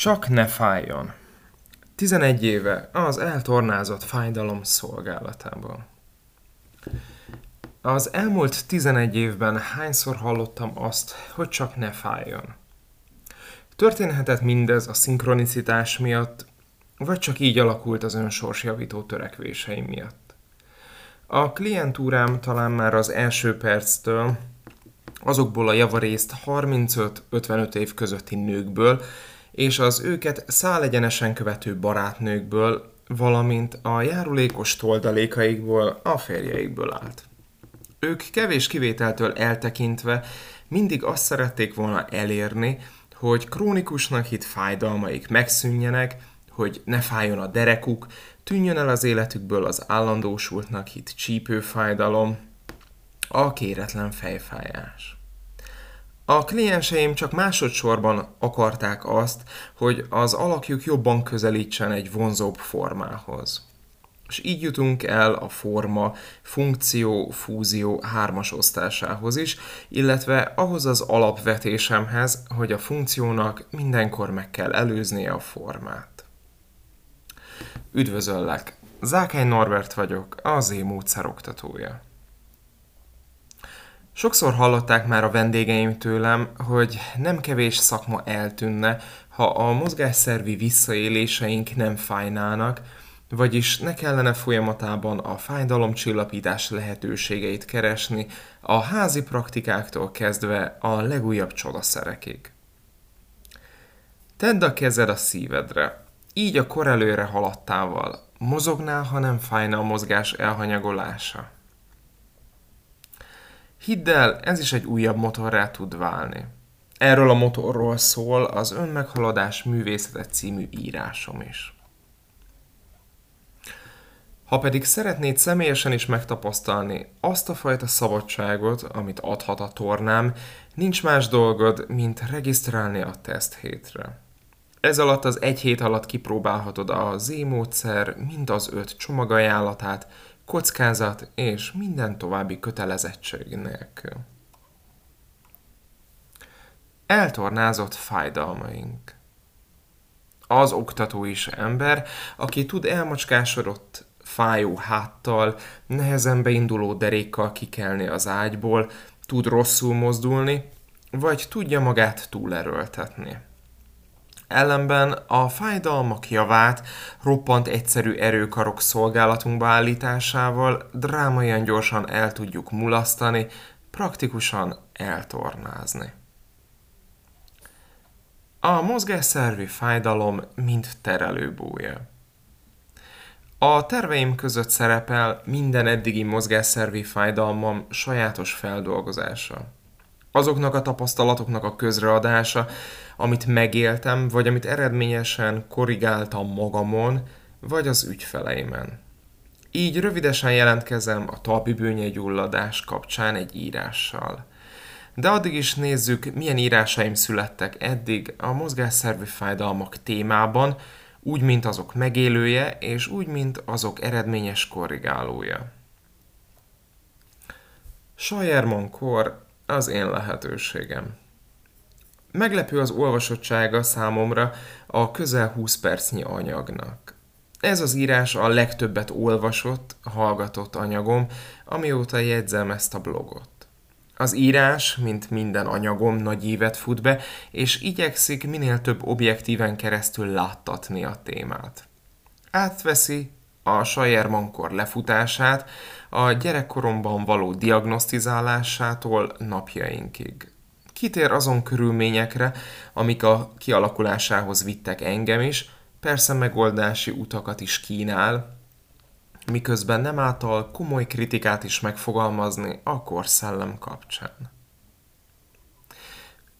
Csak ne fájjon. 11 éve az eltornázott fájdalom szolgálatából. Az elmúlt 11 évben hányszor hallottam azt, hogy csak ne fájjon. Történhetett mindez a szinkronicitás miatt, vagy csak így alakult az önsorsjavító törekvéseim miatt. A klientúrám talán már az első perctől azokból a javarészt 35-55 év közötti nőkből, és az őket szálegyenesen követő barátnőkből, valamint a járulékos toldalékaikból, a férjeikből állt. Ők kevés kivételtől eltekintve mindig azt szerették volna elérni, hogy krónikusnak hit fájdalmaik megszűnjenek, hogy ne fájjon a derekuk, tűnjön el az életükből az állandósultnak hit csípőfájdalom, a kéretlen fejfájás. A klienseim csak másodszorban akarták azt, hogy az alakjuk jobban közelítsen egy vonzóbb formához. És így jutunk el a forma funkció-fúzió hármas osztásához is, illetve ahhoz az alapvetésemhez, hogy a funkciónak mindenkor meg kell előznie a formát. Üdvözöllek! Zákány Norbert vagyok, az én módszer oktatója. Sokszor hallották már a vendégeim tőlem, hogy nem kevés szakma eltűnne, ha a mozgásszervi visszaéléseink nem fájnának, vagyis ne kellene folyamatában a fájdalomcsillapítás lehetőségeit keresni, a házi praktikáktól kezdve a legújabb csodaszerekig. Tedd a kezed a szívedre, így a kor előre haladtával. Mozognál, ha nem fájna a mozgás elhanyagolása. Hidd el, ez is egy újabb motorrá tud válni. Erről a motorról szól az Önmeghaladás művészete című írásom is. Ha pedig szeretnéd személyesen is megtapasztalni azt a fajta szabadságot, amit adhat a tornám, nincs más dolgod, mint regisztrálni a teszt hétre. Ez alatt az egy hét alatt kipróbálhatod a Z-módszer mind az öt csomagajánlatát, kockázat és minden további kötelezettség nélkül. Eltornázott fájdalmaink. Az oktató is ember, aki tud elmacskásodott, fájó háttal, nehezen beinduló derékkal kikelni az ágyból, tud rosszul mozdulni, vagy tudja magát túlerőltetni. Ellenben a fájdalmak javát roppant egyszerű erőkarok szolgálatunkba állításával drámaian gyorsan el tudjuk mulasztani, praktikusan eltornázni. A mozgásszervi fájdalom mind terelőbúja. A terveim között szerepel minden eddigi mozgásszervi fájdalmam sajátos feldolgozása. Azoknak a tapasztalatoknak a közreadása, amit megéltem, vagy amit eredményesen korrigáltam magamon, vagy az ügyfeleimen. Így rövidesen jelentkezem a talpibőnye gyulladás kapcsán egy írással. De addig is nézzük, milyen írásaim születtek eddig a mozgásszervi fájdalmak témában, úgy, mint azok megélője, és úgy, mint azok eredményes korrigálója. Sajerman kor az én lehetőségem. Meglepő az olvasottsága számomra a közel 20 percnyi anyagnak. Ez az írás a legtöbbet olvasott, hallgatott anyagom, amióta jegyzem ezt a blogot. Az írás, mint minden anyagom, nagy évet fut be, és igyekszik minél több objektíven keresztül láttatni a témát. Átveszi a Sajerman-kor lefutását, a gyerekkoromban való diagnosztizálásától napjainkig. Kitér azon körülményekre, amik a kialakulásához vittek engem is, persze megoldási utakat is kínál, miközben nem által komoly kritikát is megfogalmazni a korszellem kapcsán.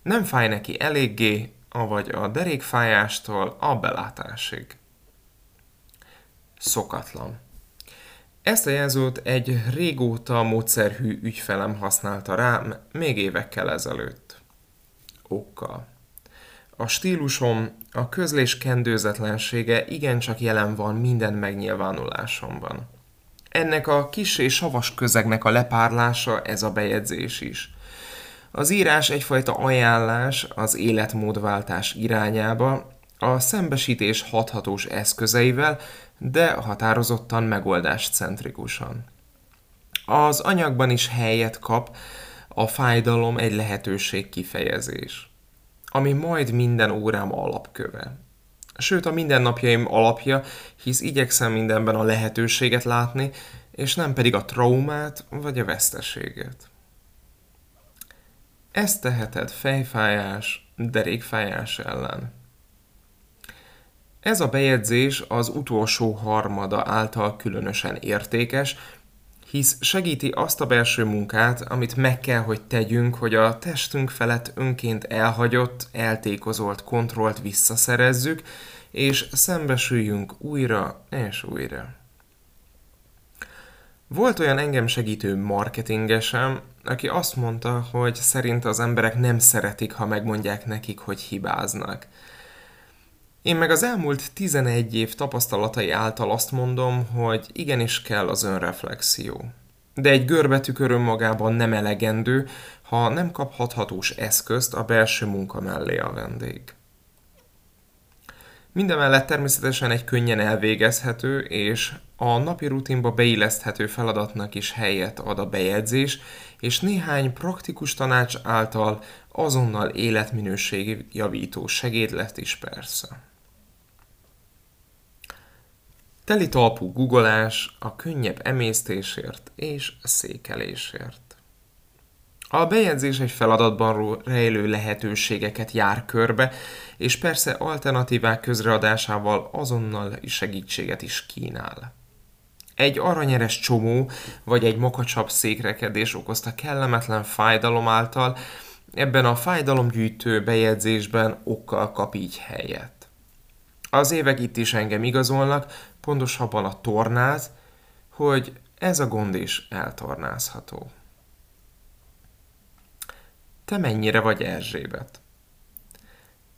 Nem fáj neki eléggé, avagy a derékfájástól a belátásig. Szokatlan. Ezt a jelzőt egy régóta módszerhű ügyfelem használta rám még évekkel ezelőtt. Okkal. A stílusom, a közlés kendőzetlensége igencsak jelen van minden megnyilvánulásomban. Ennek a kis és savas közegnek a lepárlása ez a bejegyzés is. Az írás egyfajta ajánlás az életmódváltás irányába, a szembesítés hathatós eszközeivel, de határozottan megoldáscentrikusan. Az anyagban is helyet kap a fájdalom egy lehetőség kifejezés, ami majd minden órám alapköve. Sőt, a mindennapjaim alapja, hisz igyekszem mindenben a lehetőséget látni, és nem pedig a traumát vagy a veszteséget. Ezt teheted fejfájás, derékfájás ellen. Ez a bejegyzés az utolsó harmada által különösen értékes, hisz segíti azt a belső munkát, amit meg kell, hogy tegyünk, hogy a testünk felett önként elhagyott, eltékozolt kontrollt visszaszerezzük, és szembesüljünk újra és újra. Volt olyan engem segítő marketingesem, aki azt mondta, hogy szerint az emberek nem szeretik, ha megmondják nekik, hogy hibáznak. Én meg az elmúlt 11 év tapasztalatai által azt mondom, hogy igenis kell az önreflexió. De egy görbetükör önmagában nem elegendő, ha nem kaphathatós eszközt a belső munka mellé a vendég. Mindemellett természetesen egy könnyen elvégezhető és a napi rutinba beilleszthető feladatnak is helyet ad a bejegyzés, és néhány praktikus tanács által azonnal életminőségi javító segédlet is persze. Teli talpú googolás a könnyebb emésztésért és székelésért. A bejegyzés egy feladatban rejlő lehetőségeket jár körbe, és persze alternatívák közreadásával azonnal segítséget is kínál. Egy aranyeres csomó, vagy egy mokacsabb székrekedés okozta kellemetlen fájdalom által, ebben a fájdalomgyűjtő bejegyzésben okkal kap így helyet. Az évek itt is engem igazolnak, pontosabban a tornáz, hogy ez a gond is eltornázható. Te mennyire vagy Erzsébet?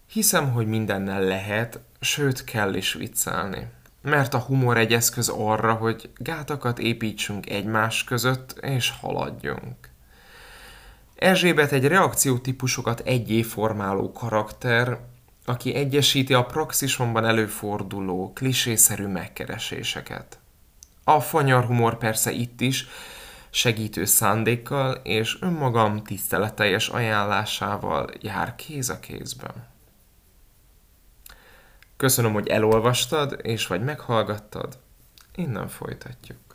Hiszem, hogy mindennel lehet, sőt kell is viccelni. Mert a humor egy eszköz arra, hogy gátakat építsünk egymás között, és haladjunk. Erzsébet egy reakciótípusokat egyé formáló karakter, aki egyesíti a praxisomban előforduló, klisészerű megkereséseket. A fanyar humor persze itt is, segítő szándékkal és önmagam tiszteleteljes ajánlásával jár kéz a kézben. Köszönöm, hogy elolvastad és vagy meghallgattad, innen folytatjuk.